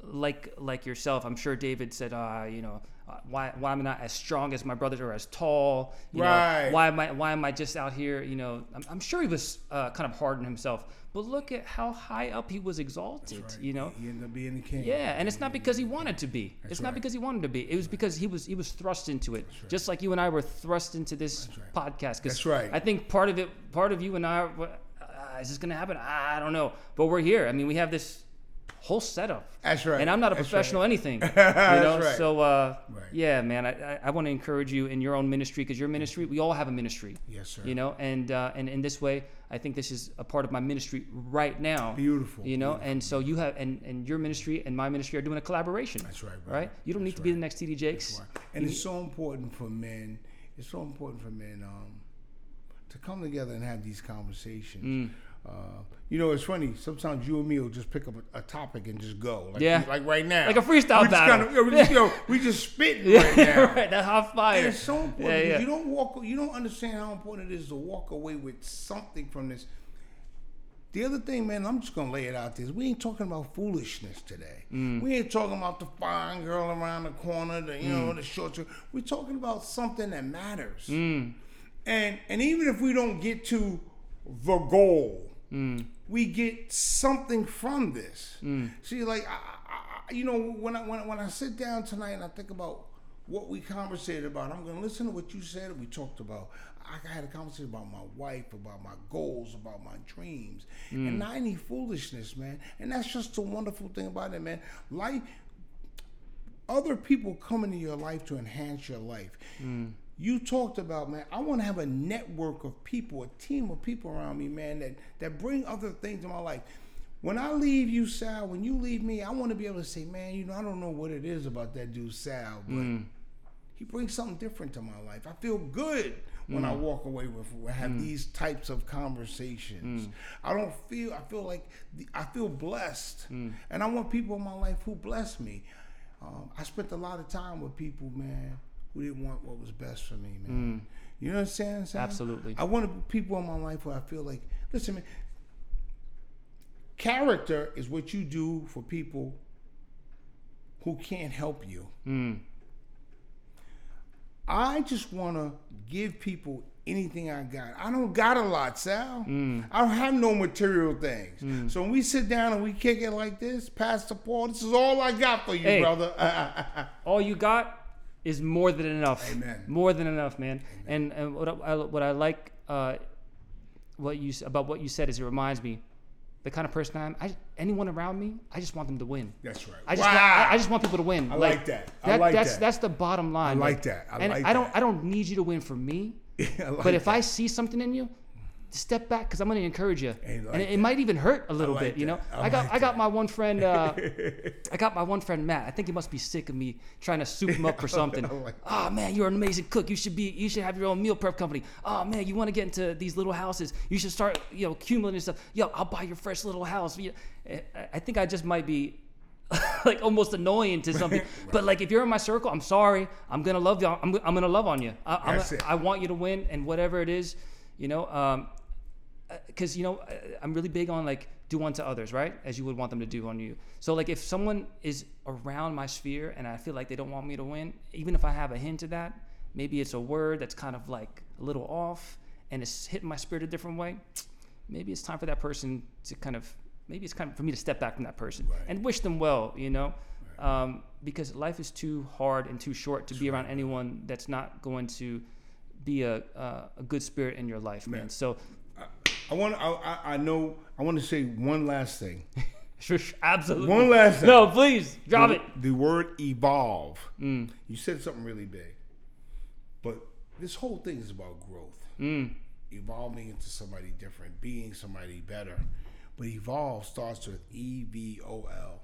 like like yourself, I'm sure David said, uh, you know, why why am I not as strong as my brothers or as tall? You Right. Know, why am I why am I just out here? You know, I'm, I'm sure he was uh, kind of hard on himself, but look at how high up he was exalted. Right. You know. he ended up being the king. Yeah, and it's not because he wanted to be. it's not because he wanted to be. It was because he was he was thrust into it. Just like you and I were thrust into this right. podcast. That's right. I think part of it, part of you and I, uh, is this going to happen? I don't know, but we're here. I mean, we have this whole setup. That's right. And I'm not a That's professional right. anything. [laughs] You That's know, right. so uh, Right. yeah, man, I, I, want to encourage you in your own ministry because your ministry, we all have a ministry. Yes, sir. You know, and uh, and in this way, I think this is a part of my ministry right now. Beautiful, You know, and so you have and and your ministry and my ministry are doing a collaboration. That's right, brother. Right. You don't need to be the next TD Jakes. And it's so important for men. It's so important for men um, to come together and have these conversations. Mm. Uh, you know, it's funny. Sometimes you and me will just pick up a, a topic and just go. Like, Yeah. Like right now. Like a freestyle we just battle. Kinda, yo, we just, yo, we just spitting [laughs] right now. [laughs] right. That hot fire. And it's so important. Yeah, yeah. You don't walk. You don't understand how important it is to walk away with something from this. The other thing, man, I'm just gonna lay it out there. Is we ain't talking about foolishness today. Mm. We ain't talking about the fine girl around the corner, the you know, the short. short- We're talking about something that matters. Mm. And and even if we don't get to the goal, Mm. we get something from this. Mm. See, like I, I, you know, when I when, I- when I sit down tonight and I think about what we conversated about, I'm gonna listen to what you said. and We talked about. I had a conversation about my wife, about my goals, about my dreams, mm. and not any foolishness, man. And that's just the wonderful thing about it, man. Life, other people come into your life to enhance your life. Mm. You talked about, man, I want to have a network of people, a team of people around me, man, that, that bring other things in my life. When I leave you, Sal, when you leave me, I want to be able to say, man, you know, I don't know what it is about that dude, Sal, but mm. He brings something different to my life. I feel good when I mm. walk away with have mm. these types of conversations. I don't feel I feel like the, I feel blessed, and I want people in my life who bless me. Um, I spent a lot of time with people, man, who didn't want what was best for me, man. Mm. You know what I'm saying? Absolutely. I want people in my life where I feel like, listen, man, character is what you do for people who can't help you. Mm. I just want to give people anything I got. I don't got a lot, Sal. Mm. I don't have no material things. So when we sit down and we kick it like this, Pastor Paul, this is all I got for you, Hey. brother. [laughs] all you got is more than enough. Amen. More than enough, man. And and what I, what I like uh, what you about what you said is it reminds me the kind of person I am. I anyone around me, I just want them to win. That's right. I just Wow. want, I, I just want people to win. I like that. I like that's that. that's the bottom line. I like that. I and like I don't that. I don't need you to win for me. [laughs] I like but if that. I see something in you, step back because I'm going to encourage you, like and it, it might even hurt a little like bit. You know. I I got like I got that. my one friend. Uh, [laughs] I got my one friend Matt. I think he must be sick of me trying to soup him up [laughs] for something. Oh man, you're an amazing cook. You should be. You should have your own meal prep company. Oh man, you want to get into these little houses. You should start you know accumulating stuff. Yo, I'll buy your first little house. I- think I just might be. [laughs] like almost annoying to some people, but like if you're in my circle, I'm sorry. I'm gonna love you. I'm, I'm gonna love on you. I. I want you to win, and whatever it is, you know, um, because you know, uh, I'm really big on like do unto others, right? As you would want them to do on you. So like if someone is around my sphere and I feel like they don't want me to win, even if I have a hint of that, maybe it's a word that's kind of like a little off and it's hitting my spirit a different way. Maybe it's time for that person to kind of maybe it's kind of for me to step back from that person Right. and wish them well, you know. Um, because life is too hard and too short to be around anyone that's not going to be a uh, a good spirit in your life, man. Man. So I want. I, I- I know. I want to say one last thing. [laughs] Absolutely. One last thing. No, please drop the, it. The word evolve. Mm. You said something really big, but this whole thing is about growth, mm. evolving into somebody different, being somebody better. But evolve starts with E V O L.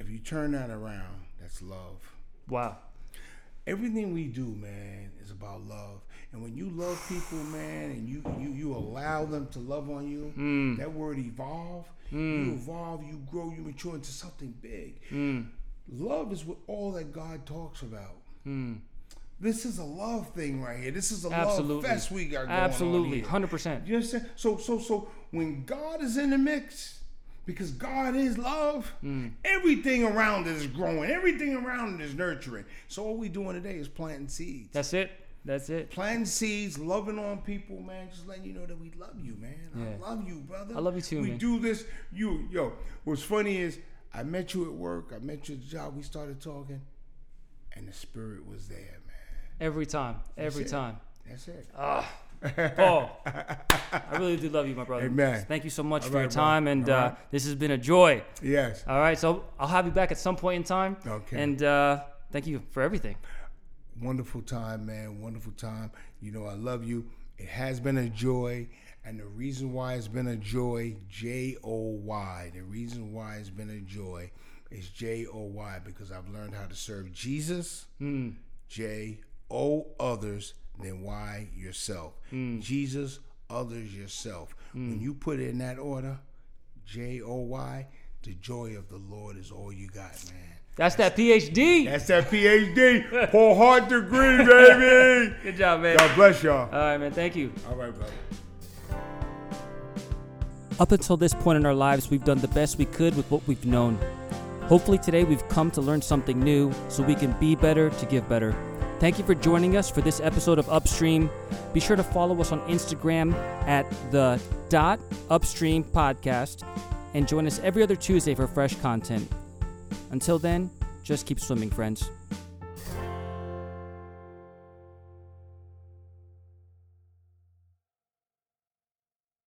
If you turn that around, that's love. Wow. Everything we do, man, is about love. And when you love people, man, and you you, you allow them to love on you, mm. that word evolve, you mm. evolve, you grow, you mature into something big. Mm. Love is what all that God talks about. This is a love thing right here. This is a Absolutely. love fest we got going Absolutely. on here. 100%. You understand? So so so when God is in the mix, because God is love, Mm. everything around it is growing, everything around it is nurturing. So all we doing today is planting seeds. That's it. That's it. planting seeds, loving on people, man. Just letting you know that we love you, man. Yeah. I love you, brother. I love you too, We man. do this. You, yo. What's funny is I met you at work. I met you at the job. We started talking, and the spirit was there, man. Every time. Every time. That's it. [laughs] Paul, I really do love you, my brother. Amen. Thank you so much All for your right, brother. time, and uh, right. this has been a joy. yes. All right, so I'll have you back at some point in time. Okay. And uh, thank you for everything. Wonderful time, man. Wonderful time. You know, I love you. It has been a joy. And the reason why it's been a joy, J O Y. The reason why it's been a joy is J O Y because I've learned how to serve Jesus, hmm. J O others, then Y yourself. Hmm. Jesus, others, yourself. Hmm. When you put it in that order, J O Y, the joy of the Lord is all you got, man. That's that PhD. That's that PhD, Paul Hart degree, baby. [laughs] Good job, man. God bless y'all. All right, man. Thank you. All right, brother. Up until this point in our lives, we've done the best we could with what we've known. Hopefully, today we've come to learn something new so we can be better to give better. Thank you for joining us for this episode of Upstream. Be sure to follow us on Instagram at the dot upstream podcast and join us every other Tuesday for fresh content. Until then, just keep swimming, friends.